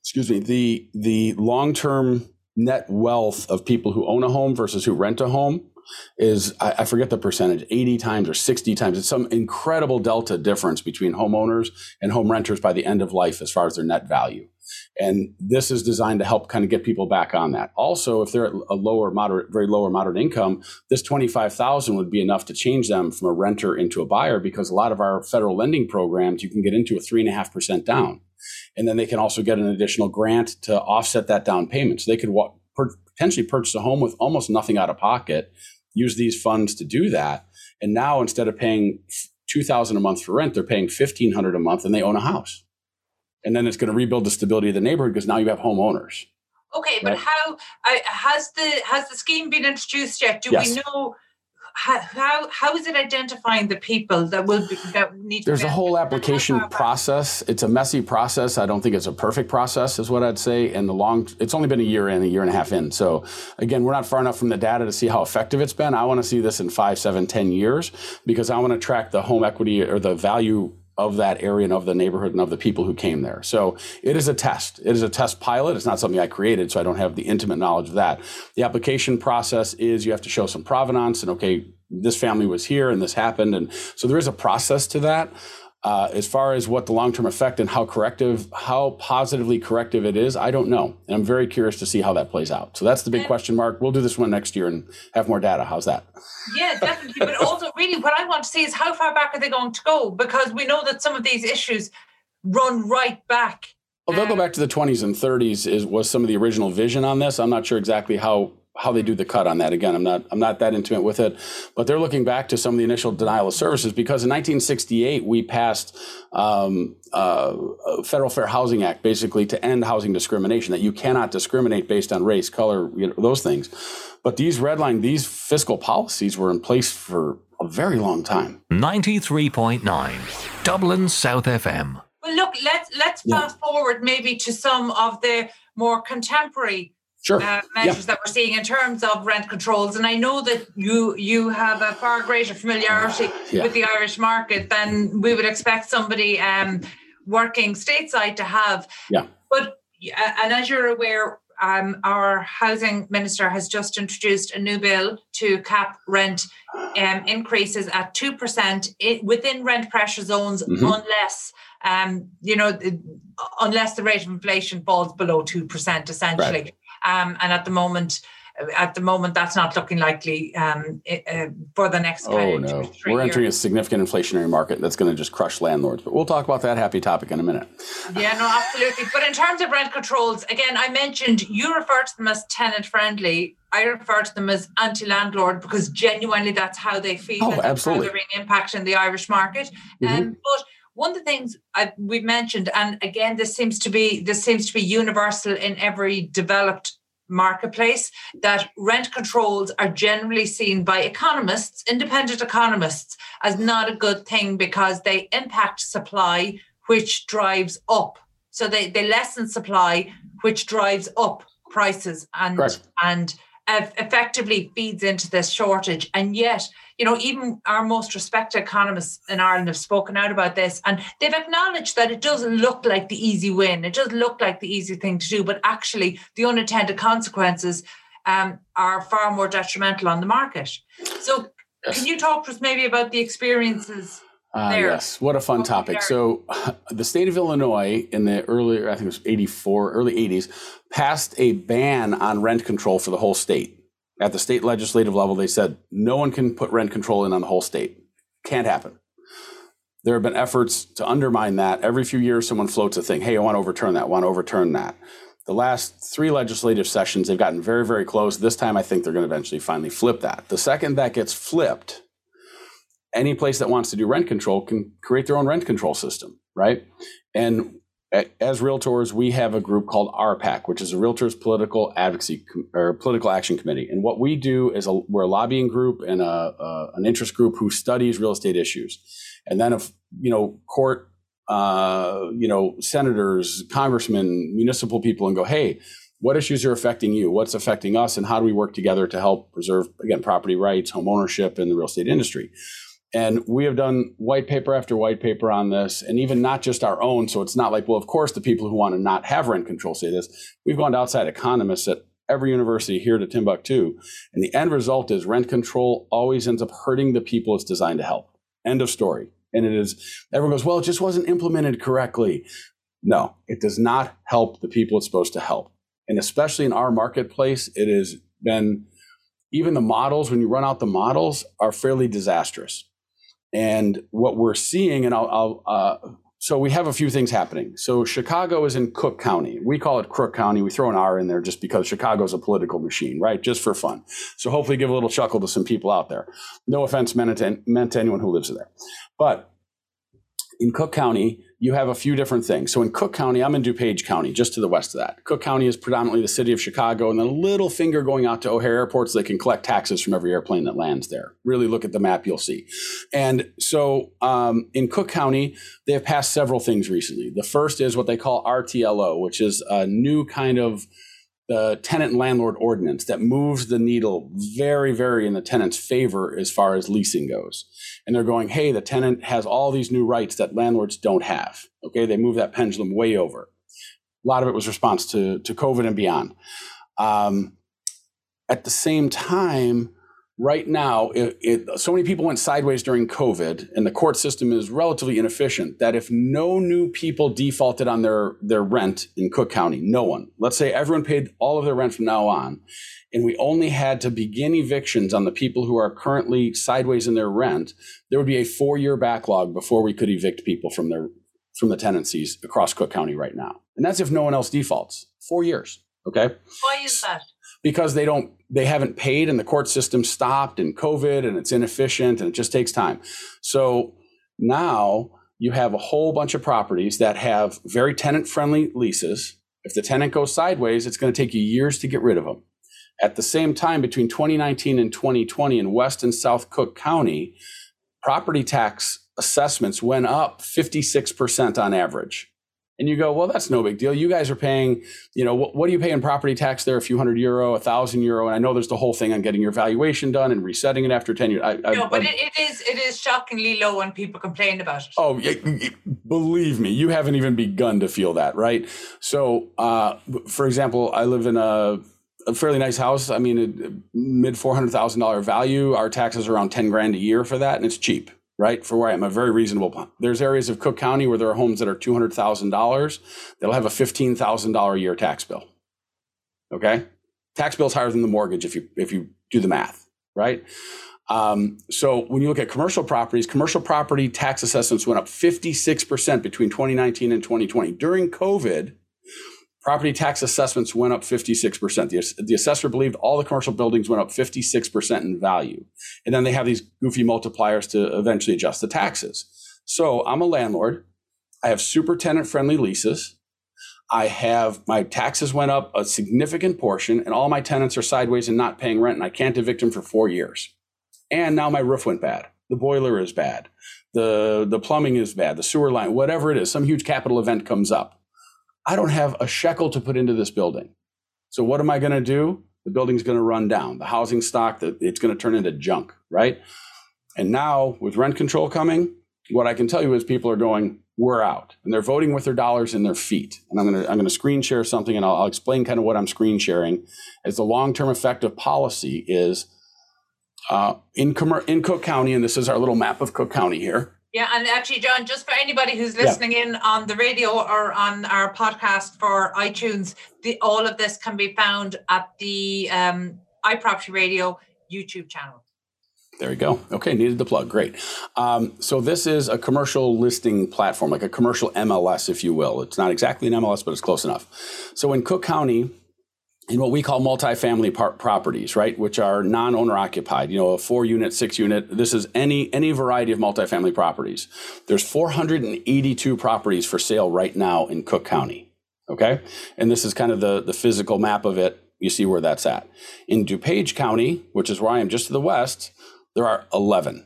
Excuse me, the, the long term net wealth of people who own a home versus who rent a home is I, I, forget the percentage 80 times or 60 times it's some incredible delta difference between homeowners and home renters by the end of life as far as their net value and this is designed to help kind of get people back on that. Also, if they're at a lower moderate, very lower moderate income, this 25,000 would be enough to change them from a renter into a buyer because a lot of our federal lending programs, you can get into a three and a half percent down. And then they can also get an additional grant to offset that down payment. So they could potentially purchase a home with almost nothing out of pocket, use these funds to do that. And now instead of paying 2000 a month for rent, they're paying 1500 a month and they own a house and then it's going to rebuild the stability of the neighborhood because now you have homeowners. Okay, but how uh, has the has the scheme been introduced yet? Do yes. we know how, how is it identifying the people that will be, that need? There's a whole application process. It's a messy process. I don't think it's a perfect process, is what I'd say. And the long, it's only been a year in, a year and a half in. So again, we're not far enough from the data to see how effective it's been. I want to see this in five, seven, ten years because I want to track the home equity or the value of that area and of the neighborhood and of the people who came there. So it is a test. It is a test pilot. It's not something I created, so I don't have the intimate knowledge of that. The application process is you have to show some provenance and okay, this family was here and this happened, and so there is a process to that. Uh, as far as what the long-term effect and how corrective, how positively corrective it is, I don't know, and I'm very curious to see how that plays out. So that's the big question mark. We'll do this one next year and have more data. How's that? Yeah, definitely. but also, really, what I want to see is how far back are they going to go? Because we know that some of these issues run right back. Well, they'll go back to the 20s and 30s. Is was some of the original vision on this? I'm not sure exactly how how they do the cut on that. Again, I'm not I'm not that intimate with it, but they're looking back to some of the initial denial of services because in 1968 we passed um, uh, Federal Fair Housing Act basically to end housing discrimination that you cannot discriminate based on race, color, you know, those things. But these redline, these fiscal policies were in place for a very long time. 93.9 Dublin South FM. Well, look, let's let's fast forward maybe to some of the more contemporary sure. uh, measures yeah. that we're seeing in terms of rent controls. And I know that you you have a far greater familiarity yeah. with the Irish market than we would expect somebody um, working stateside to have. Yeah. But and as you're aware, um, our housing minister has just introduced a new bill to cap rent um, increases at two percent within rent pressure zones, mm-hmm. unless um, you know, unless the rate of inflation falls below two percent, essentially. Right. Um, and at the moment, at the moment, that's not looking likely um, uh, for the next. Oh no, we're entering a significant inflationary market that's going to just crush landlords. But we'll talk about that happy topic in a minute. Yeah, no, absolutely. But in terms of rent controls, again, I mentioned you refer to them as tenant friendly. I refer to them as anti-landlord because genuinely that's how they feel. Oh, absolutely. Having impact in the Irish market. Mm-hmm. Um, but one of the things I, we've mentioned, and again, this seems to be this seems to be universal in every developed marketplace, that rent controls are generally seen by economists, independent economists, as not a good thing because they impact supply, which drives up. So they, they lessen supply, which drives up prices and Correct. and effectively feeds into this shortage. And yet, you know, even our most respected economists in Ireland have spoken out about this and they've acknowledged that it does look like the easy win. It does look like the easy thing to do, but actually the unintended consequences um, are far more detrimental on the market. So can you talk to us maybe about the experiences uh, yes, what a fun topic. So, the state of Illinois in the early, I think it was 84, early 80s, passed a ban on rent control for the whole state. At the state legislative level, they said no one can put rent control in on the whole state. Can't happen. There have been efforts to undermine that. Every few years, someone floats a thing. Hey, I want to overturn that, I want to overturn that. The last three legislative sessions, they've gotten very, very close. This time, I think they're going to eventually finally flip that. The second that gets flipped, any place that wants to do rent control can create their own rent control system, right? And as realtors, we have a group called RPAC, which is a Realtors Political Advocacy or Political Action Committee. And what we do is a, we're a lobbying group and a, a, an interest group who studies real estate issues. And then if you know court, uh, you know senators, congressmen, municipal people, and go, hey, what issues are affecting you? What's affecting us? And how do we work together to help preserve again property rights, home ownership, and the real estate industry? And we have done white paper after white paper on this, and even not just our own. So it's not like, well, of course, the people who want to not have rent control say this. We've gone to outside economists at every university here to Timbuktu. And the end result is rent control always ends up hurting the people it's designed to help. End of story. And it is, everyone goes, well, it just wasn't implemented correctly. No, it does not help the people it's supposed to help. And especially in our marketplace, it has been, even the models, when you run out the models, are fairly disastrous. And what we're seeing, and I'll, I'll uh, so we have a few things happening. So Chicago is in Cook County. We call it Crook County. We throw an R in there just because Chicago is a political machine, right? Just for fun. So hopefully give a little chuckle to some people out there. No offense meant to, meant to anyone who lives there. But in Cook County, you have a few different things. So in Cook County, I'm in DuPage County, just to the west of that. Cook County is predominantly the city of Chicago, and then a little finger going out to O'Hare Airport so they can collect taxes from every airplane that lands there. Really look at the map, you'll see. And so um, in Cook County, they have passed several things recently. The first is what they call RTLO, which is a new kind of the tenant and landlord ordinance that moves the needle very, very in the tenant's favor as far as leasing goes. And they're going, hey, the tenant has all these new rights that landlords don't have. Okay, they move that pendulum way over. A lot of it was response to, to COVID and beyond. Um, at the same time, right now, it, it, so many people went sideways during COVID, and the court system is relatively inefficient. That if no new people defaulted on their their rent in Cook County, no one. Let's say everyone paid all of their rent from now on, and we only had to begin evictions on the people who are currently sideways in their rent. There would be a four year backlog before we could evict people from their from the tenancies across Cook County right now, and that's if no one else defaults. Four years. Okay. Why is that? Because they don't they haven't paid and the court system stopped and covid and it's inefficient and it just takes time. So now you have a whole bunch of properties that have very tenant friendly leases. If the tenant goes sideways it's going to take you years to get rid of them at the same time between 2019 and 2020 in west and south cook county property tax assessments went up 56% on average and you go, well, that's no big deal. You guys are paying, you know, what, what do you pay in property tax there? A few hundred euro, a thousand euro. And I know there's the whole thing on getting your valuation done and resetting it after 10 years. I, no, I, but it, it is it is shockingly low when people complain about it. Oh, believe me, you haven't even begun to feel that, right? So, uh, for example, I live in a, a fairly nice house. I mean, mid $400,000 value. Our taxes are around 10 grand a year for that, and it's cheap right? For where I am, a very reasonable. There's areas of Cook County where there are homes that are two hundred thousand dollars that'll have a fifteen thousand dollar a year tax bill. Okay, tax bill's higher than the mortgage if you if you do the math, right? Um, so when you look at commercial properties, commercial property tax assessments went up 56% between 2019 and 2020. During COVID, property tax assessments went up 56%. The, the assessor believed all the commercial buildings went up 56% in value. And then they have these goofy multipliers to eventually adjust the taxes. So I'm a landlord. I have super tenant friendly leases. I have my taxes went up a significant portion, and all my tenants are sideways and not paying rent, and I can't evict them for four years. And now my roof went bad. The boiler is bad. The, the plumbing is bad. The sewer line, whatever it is, some huge capital event comes up I don't have a shekel to put into this building. So what am I going to do? The building's going to run down. The housing stock, it's going to turn into junk, right? And now with rent control coming, what I can tell you is people are going, we're out, and they're voting with their dollars and their feet. And I'm going to I'm going to screen share something, and I'll, I'll explain kind of what I'm screen sharing. As the long term effect of policy is uh, in in Cook County, and this is our little map of Cook County here. Yeah, and actually, John, just for anybody who's listening yeah. in on the radio or on our podcast for iTunes, the all of this can be found at the um, iProperty Radio YouTube channel. There you go. Okay, needed the plug. Great. Um, so this is a commercial listing platform, like a commercial MLS, if you will. It's not exactly an MLS, but it's close enough. So in Cook County, in what we call multifamily par- properties, right, which are non-owner occupied. You know, a four-unit, six-unit. This is any any variety of multifamily properties. There's 482 properties for sale right now in Cook County. Okay, and this is kind of the the physical map of it. You see where that's at. In DuPage County, which is where I am, just to the west, there are 11,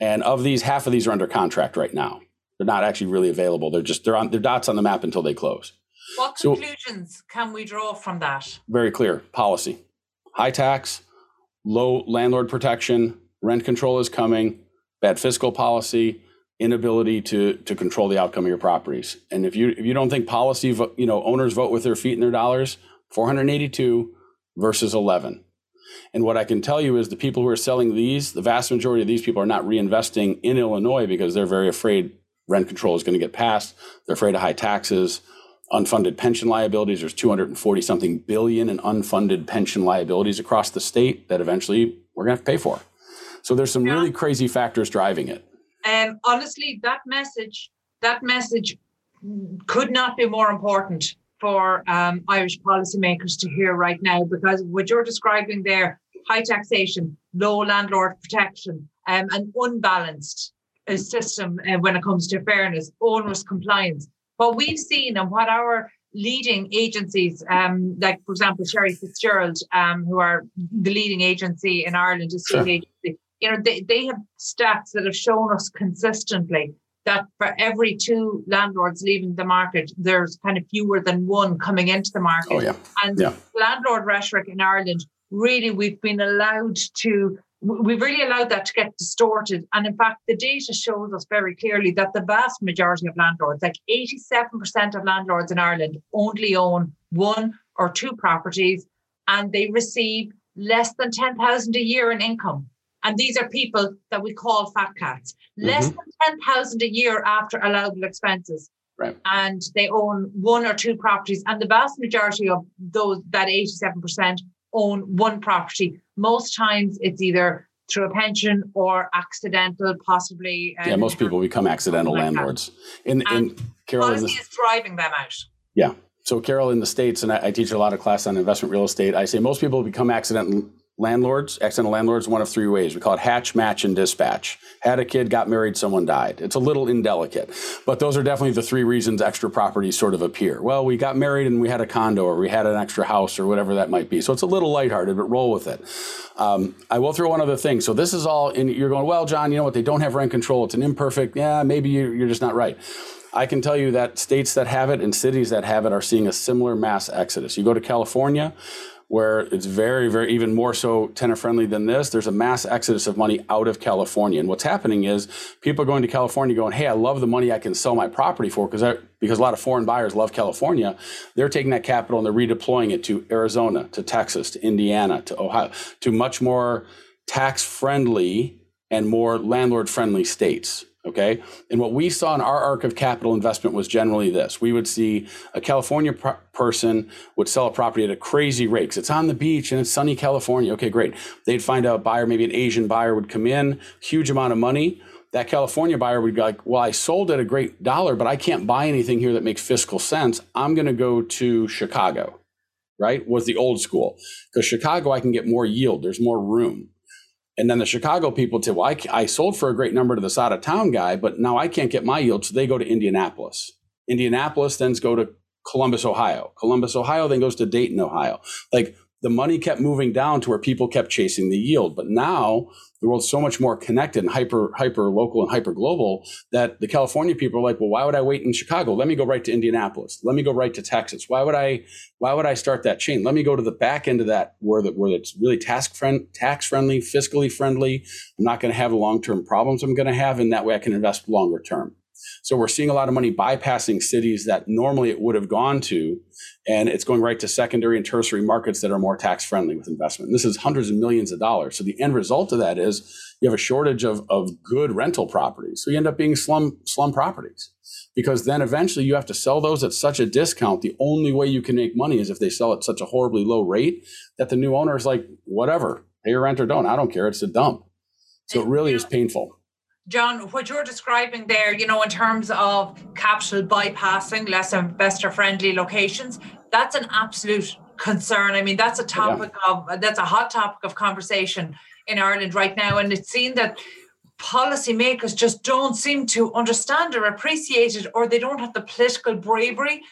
and of these, half of these are under contract right now. They're not actually really available. They're just they're on they're dots on the map until they close. What conclusions so, can we draw from that? Very clear policy high tax, low landlord protection, rent control is coming, bad fiscal policy, inability to to control the outcome of your properties. And if you if you don't think policy, you know, owners vote with their feet and their dollars, 482 versus 11. And what I can tell you is the people who are selling these, the vast majority of these people are not reinvesting in Illinois because they're very afraid rent control is going to get passed. They're afraid of high taxes unfunded pension liabilities. There's 240 something billion in unfunded pension liabilities across the state that eventually we're going to have to pay for. So there's some yeah. really crazy factors driving it. Um, honestly, that message, that message could not be more important for um, Irish policymakers to hear right now because what you're describing there, high taxation, low landlord protection, um, an unbalanced uh, system uh, when it comes to fairness, onerous compliance what we've seen and what our leading agencies, um, like for example, Sherry FitzGerald, um, who are the leading agency in Ireland, a state sure. agency, you know, they, they have stats that have shown us consistently that for every two landlords leaving the market, there's kind of fewer than one coming into the market. Oh, yeah. And yeah. landlord rhetoric in Ireland, really, we've been allowed to, we've really allowed that to get distorted. And in fact, the data shows us very clearly that the vast majority of landlords, like 87% of landlords in Ireland, only own one or two properties and they receive less than 10,000 a year in income. And these are people that we call fat cats, mm-hmm. less than 10,000 a year after allowable expenses. Right. And they own one or two properties. And the vast majority of those, that 87%, own one property. Most times it's either through a pension or accidental, possibly. Um, yeah, most people become accidental landlords. In, in Carol, policy is driving them out. Yeah. So, Carol, in the States, and I, I teach a lot of class on investment real estate, I say most people become accidental landlords, accidental landlords, one of three ways. We call it hatch, match, and dispatch. Had a kid, got married, someone died. It's a little indelicate, but those are definitely the three reasons extra properties sort of appear. Well, we got married and we had a condo, or we had an extra house, or whatever that might be. So it's a little lighthearted, but roll with it. Um, I will throw one other thing. So this is all, and you're going, well, John, you know what? They don't have rent control. It's an imperfect. Yeah, maybe you're just not right. I can tell you that states that have it and cities that have it are seeing a similar mass exodus. You go to California, where it's very, very, even more so tenant friendly than this. There's a mass exodus of money out of California. And what's happening is people are going to California going, hey, I love the money I can sell my property for because because a lot of foreign buyers love California. They're taking that capital and they're redeploying it to Arizona, to Texas, to Indiana, to Ohio, to much more tax friendly and more landlord friendly states. Okay. And what we saw in our arc of capital investment was generally this we would see a California person would sell a property at a crazy rate because it's on the beach and it's sunny California. Okay, great. They'd find a buyer, maybe an Asian buyer would come in, huge amount of money. That California buyer would be like, well, I sold at a great dollar, but I can't buy anything here that makes fiscal sense. I'm going to go to Chicago, right? Was the old school. Because Chicago, I can get more yield, there's more room. And then the Chicago people said, well, I, I sold for a great number to this out of town guy, but now I can't get my yield. So they go to Indianapolis. Indianapolis then go to Columbus, Ohio. Columbus, Ohio then goes to Dayton, Ohio. Like the money kept moving down to where people kept chasing the yield. But now the world's so much more connected and hyper hyper local and hyper global that the California people are like, well, why would I wait in Chicago? Let me go right to Indianapolis. Let me go right to Texas. Why would I why would I start that chain? Let me go to the back end of that where that where it's really tax friend tax friendly, fiscally friendly. I'm not going to have long term problems I'm going to have, and that way I can invest longer term. So we're seeing a lot of money bypassing cities that normally it would have gone to, and it's going right to secondary and tertiary markets that are more tax friendly with investment. And this is hundreds of millions of dollars. So the end result of that is you have a shortage of, of good rental properties. So you end up being slum slum properties because then eventually you have to sell those at such a discount. The only way you can make money is if they sell at such a horribly low rate that the new owner is like, whatever, pay your rent or don't. I don't care. It's a dump. So it really is painful. John, what you're describing there, you know, in terms of capital bypassing less investor friendly locations, that's an absolute concern. I mean, that's a topic yeah. of that's a hot topic of conversation in Ireland right now. And it's seen that policymakers just don't seem to understand or appreciate it, or they don't have the political bravery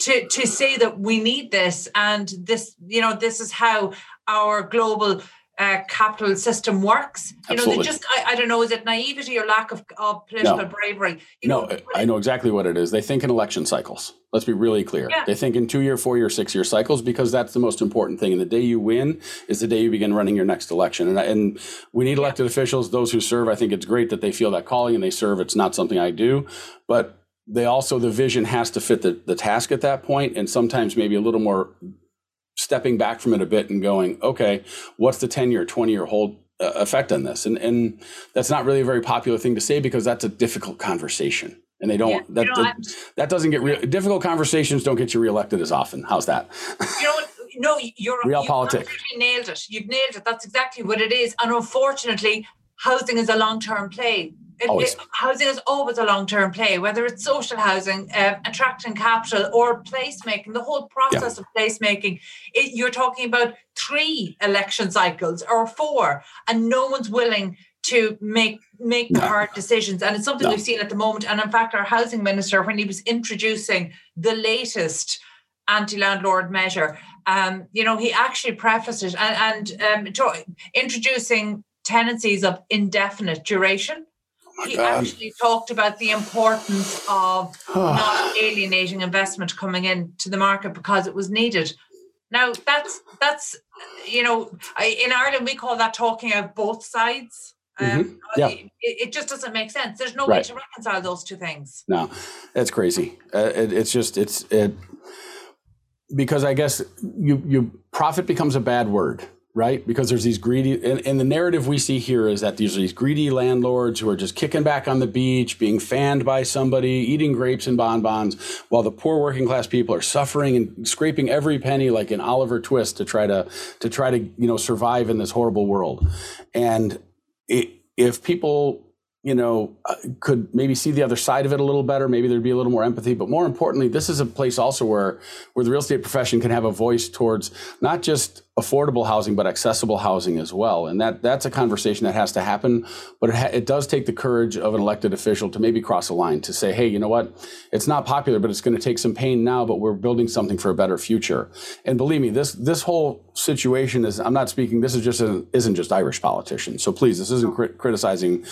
to to say that we need this and this, you know, this is how our global uh, capital system works. You Absolutely. know, they just, I, I, don't know, is it naivety or lack of, of political no. bravery? You no, know, I know exactly what it is. They think in election cycles. Let's be really clear. Yeah. They think in two year, four year, six year cycles because that's the most important thing. And the day you win is the day you begin running your next election. And, and we need elected yeah. officials, those who serve. I think it's great that they feel that calling and they serve. It's not something I do, but they also, the vision has to fit the, the task at that point and sometimes maybe a little more stepping back from it a bit and going, okay, what's the 10 year, 20 year hold uh, effect on this? And, and that's not really a very popular thing to say because that's a difficult conversation. And they don't, yeah, that, that, that, doesn't get real, difficult conversations don't get you reelected as often. How's that? You know? No, you're real politics. You nailed it. You've nailed it. That's exactly what it is. And unfortunately, housing is a long term play. It, it, housing is always a long-term play, whether it's social housing, uh, attracting capital, or placemaking. The whole process yeah. of placemaking, it, you're talking about three election cycles or four, and no one's willing to make make the no. hard decisions. And it's something no. we've seen at the moment. And in fact, our housing minister, when he was introducing the latest anti-landlord measure, um, you know, he actually prefaced it and, and um, to, introducing tenancies of indefinite duration he God. actually talked about the importance of not alienating investment coming into the market because it was needed. Now that's that's you know in Ireland we call that talking out both sides. Um, mm-hmm. yeah. It, it, just doesn't make sense. There's no right. way to reconcile those two things. No, it's crazy. Uh, it, it's just it's it because I guess you you profit becomes a bad word right? Because there's these greedy, and, and, the narrative we see here is that these are these greedy landlords who are just kicking back on the beach, being fanned by somebody, eating grapes and bonbons, while the poor working class people are suffering and scraping every penny like an Oliver Twist to try to to try to you know survive in this horrible world. And it, if people you know, uh, could maybe see the other side of it a little better. Maybe there'd be a little more empathy. But more importantly, this is a place also where where the real estate profession can have a voice towards not just affordable housing, but accessible housing as well. And that that's a conversation that has to happen. But it, ha- it does take the courage of an elected official to maybe cross a line to say, hey, you know what? It's not popular, but it's going to take some pain now. But we're building something for a better future. And believe me, this this whole situation is. I'm not speaking. This is just an, isn't just Irish politicians. So please, this isn't crit- criticizing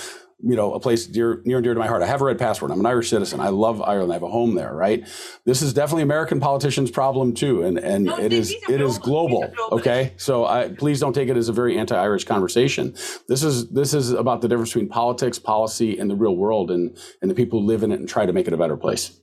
you know, a place dear, near and dear to my heart. I have a red passport. I'm an Irish citizen. I love Ireland. I have a home there, right? This is definitely American politicians' problem too, and and no, it is it global. is global. Okay, so I, please don't take it as a very anti-Irish conversation. This is this is about the difference between politics, policy, and the real world, and and the people who live in it and try to make it a better place.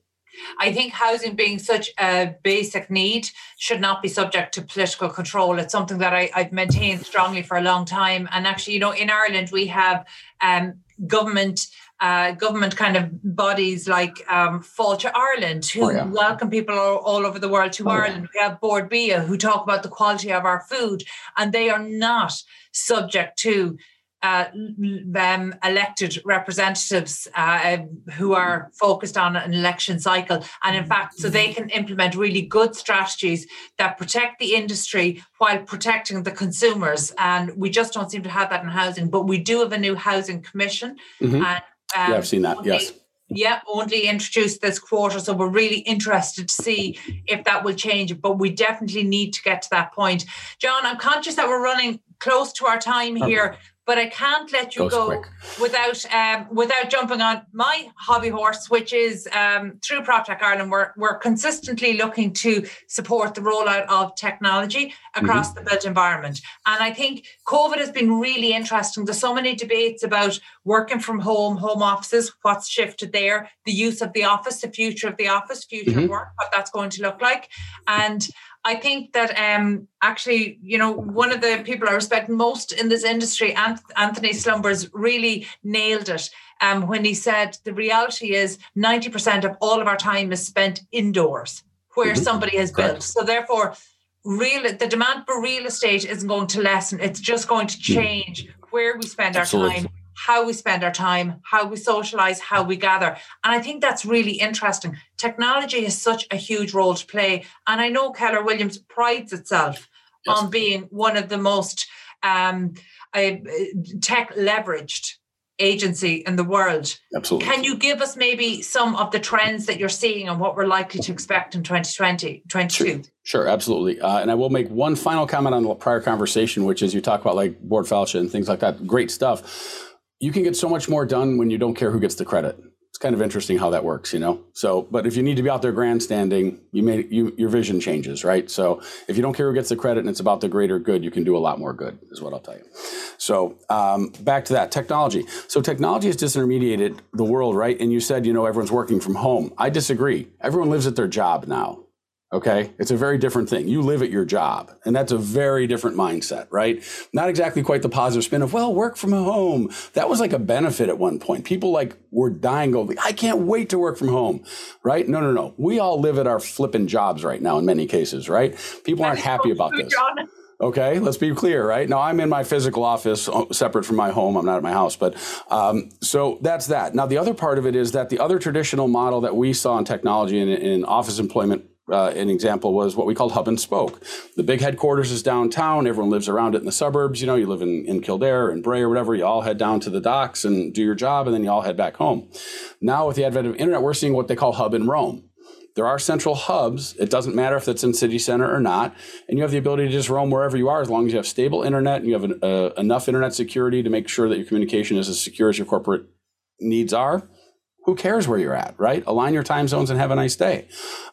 I think housing being such a basic need should not be subject to political control. It's something that I, have maintained strongly for a long time. And actually, you know, in Ireland, we have um, government uh, government kind of bodies like um, Fáilte Ireland, who oh, yeah. welcome people all, all, over the world to oh, Ireland. Yeah. We have Bord Bia, who talk about the quality of our food, and they are not subject to uh, um, elected representatives uh, who are focused on an election cycle. And in fact, so they can implement really good strategies that protect the industry while protecting the consumers. And we just don't seem to have that in housing. But we do have a new housing commission. Mm-hmm. And, um, yeah, I've seen that. Yes. Yeah, only introduced this quarter. So we're really interested to see if that will change. But we definitely need to get to that point. John, I'm conscious that we're running close to our time here but I can't let you Goes go quick. without um, without jumping on my hobby horse, which is um, through PropTech Ireland. We're we're consistently looking to support the rollout of technology across mm-hmm. the built environment, and I think COVID has been really interesting. There's so many debates about working from home, home offices, what's shifted there, the use of the office, the future of the office, future mm-hmm. of work, what that's going to look like, and I think that um, actually, you know, one of the people I respect most in this industry, Antony Slumbers, really nailed it um, when he said the reality is 90% of all of our time is spent indoors where mm-hmm. somebody has Correct. built. So therefore, real the demand for real estate isn't going to lessen. It's just going to mm-hmm. change where we spend Absolutely. our time how we spend our time, how we socialize, how we gather. And I think that's really interesting. Technology has such a huge role to play. And I know Keller Williams prides itself yes. on being one of the most um, uh, tech leveraged agency in the world. Absolutely. Can you give us maybe some of the trends that you're seeing and what we're likely to expect in 2020, 22? Sure, sure absolutely. Uh, and I will make one final comment on the prior conversation, which is you talk about like Bord Fáilte and things like that. Great stuff you can get so much more done when you don't care who gets the credit. It's kind of interesting how that works, you know. So, but if you need to be out there grandstanding, you may you, your vision changes, right? So, if you don't care who gets the credit and it's about the greater good, you can do a lot more good, is what I'll tell you. So, um, back to that technology. So, technology has disintermediated the world, right? And you said, you know, everyone's working from home. I disagree. Everyone lives at their job now. Okay. It's a very different thing. You live at your job, and that's a very different mindset, right? Not exactly quite the positive spin of, well, work from home. That was like a benefit at one point. People like were dying, going, I can't wait to work from home, right? No, no, no. We all live at our flipping jobs right now in many cases, right? People aren't happy about this. Okay, let's be clear, right? Now I'm in my physical office uh, separate from my home. I'm not at my house, but um, so that's that. Now the other part of it is that the other traditional model that we saw in technology and in office employment uh, an example was what we called hub and spoke. The big headquarters is downtown. Everyone lives around it in the suburbs. You know, you live in, in Kildare and Bray or whatever. You all head down to the docks and do your job, and then you all head back home. Now, with the advent of internet, we're seeing what they call hub and roam. There are central hubs. It doesn't matter if it's in city center or not, and you have the ability to just roam wherever you are as long as you have stable internet and you have an, uh, enough internet security to make sure that your communication is as secure as your corporate needs are, who cares where you're at, right? Align your time zones and have a nice day.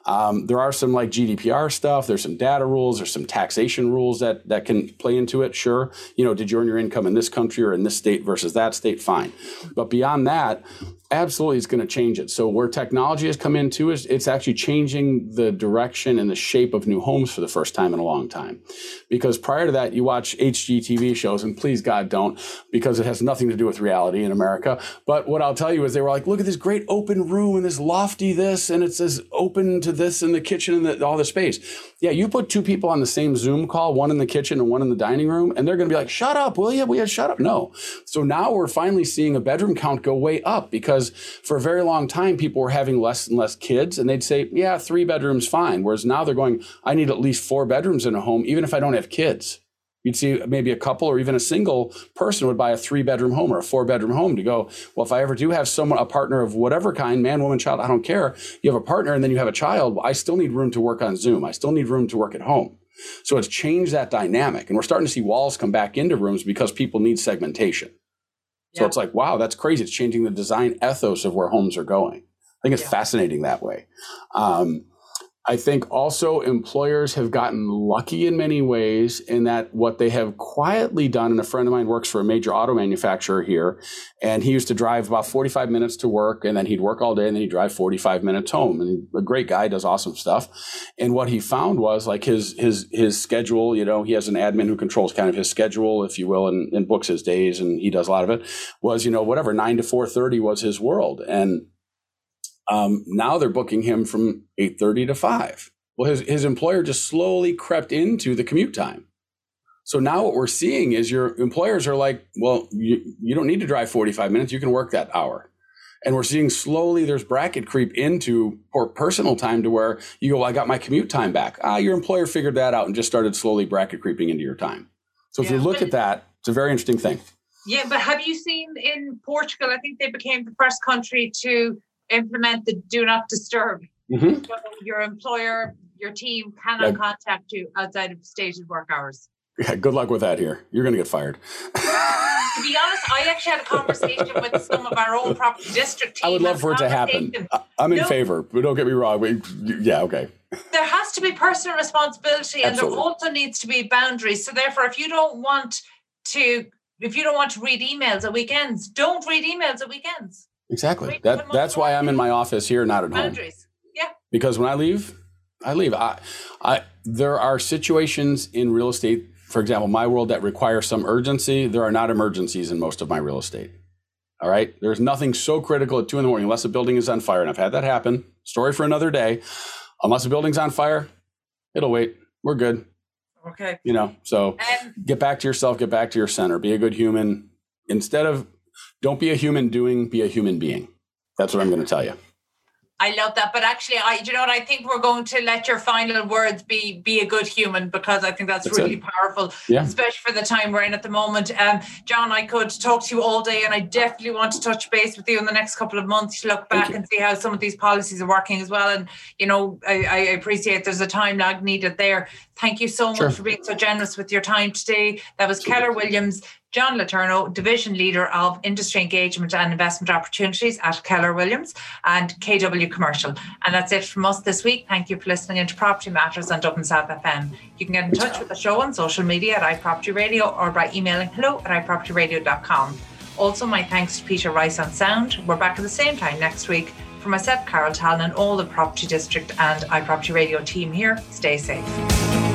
Um, there are some like GDPR stuff. There's some data rules. There's some taxation rules that that can play into it. Sure, you know, did you earn your income in this country or in this state versus that state? Fine, but beyond that, absolutely it's going to change it. So where technology has come into is it's actually changing the direction and the shape of new homes for the first time in a long time. Because prior to that you watch HGTV shows and please god don't because it has nothing to do with reality in america. But what i'll tell you is they were like look at this great open room and this lofty this and it's as open to this in the kitchen and the, all the space. Yeah you put two people on the same zoom call one in the kitchen and one in the dining room and they're going to be like shut up will you will you shut up? No. So now we're finally seeing a bedroom count go way up because because for a very long time people were having less and less kids and they'd say yeah three bedrooms fine whereas now they're going i need at least four bedrooms in a home even if i don't have kids. You'd see maybe a couple or even a single person would buy a three bedroom home or a four bedroom home to go well if i ever do have someone a partner of whatever kind man woman child i don't care you have a partner and then you have a child i still need room to work on zoom. I still need room to work at home. So it's changed that dynamic and we're starting to see walls come back into rooms because people need segmentation so yeah. it's like, wow, that's crazy. It's changing the design ethos of where homes are going. I think it's yeah. fascinating that way. Um, I think also employers have gotten lucky in many ways in that what they have quietly done, and a friend of mine works for a major auto manufacturer here, and he used to drive about 45 minutes to work, and then he'd work all day, and then he'd drive 45 minutes home. And a great guy, does awesome stuff. And what he found was like his his his schedule. You know, he has an admin who controls kind of his schedule, if you will, and, and books his days, and he does a lot of it. Was you know whatever nine to 4:30 was his world, and um, now they're booking him from 8.30 to 5. Well, his, his employer just slowly crept into the commute time. So now what we're seeing is your employers are like, well, you, you don't need to drive 45 minutes. You can work that hour. And we're seeing slowly there's bracket creep into or personal time to where you go, well, I got my commute time back. Ah, your employer figured that out and just started slowly bracket creeping into your time. So if yeah, you look at that, it's a very interesting thing. Yeah, but have you seen in Portugal? I think they became the first country to implement the do not disturb. Mm-hmm. So your employer, your team cannot yeah. contact you outside of stated work hours. Yeah, good luck with that here. You're going to get fired. to be honest, I actually had a conversation with some of our own property district I would love for it to happen. I'm in no, favor, but don't get me wrong. We, yeah, okay. There has to be personal responsibility, and Absolutely. there also needs to be boundaries. So, therefore, if you don't want to, if you don't want to read emails at weekends, don't read emails at weekends. Exactly. That that's why I'm in my office here, not at boundaries. home. Yeah. Because when I leave, I leave. I, I there are situations in real estate, for example, my world that require some urgency. There are not emergencies in most of my real estate. All right. There's nothing so critical at two in the morning unless a building is on fire. And I've had that happen. Story for another day. Unless a building's on fire, it'll wait. We're good. Okay. You know, so um, get back to yourself, get back to your center, be a good human. Instead of don't be a human doing, be a human being. That's what I'm going to tell you. I love that. But actually, I you know what I think we're going to let your final words be be a good human because I think that's, that's really it. powerful, yeah. especially for the time we're in at the moment. Um, John, I could talk to you all day, and I definitely want to touch base with you in the next couple of months to look back and see how some of these policies are working as well. And you know, I, I appreciate there's a time lag needed there. Thank you so much sure. for being so generous with your time today. That was Keller Williams, John LeTourneau, Division Leader of Industry Engagement and Investment Opportunities at Keller Williams and KW Commercial. And that's it from us this week. Thank you for listening into Property Matters on Dublin South FM. You can get in touch with the show on social media at iProperty Radio or by emailing hello at iPropertyRadio.com. Also, my thanks to Peter Rice on sound. We're back at the same time next week. For myself, Carol Tallon, and all the Property District and iProperty Radio team here, stay safe.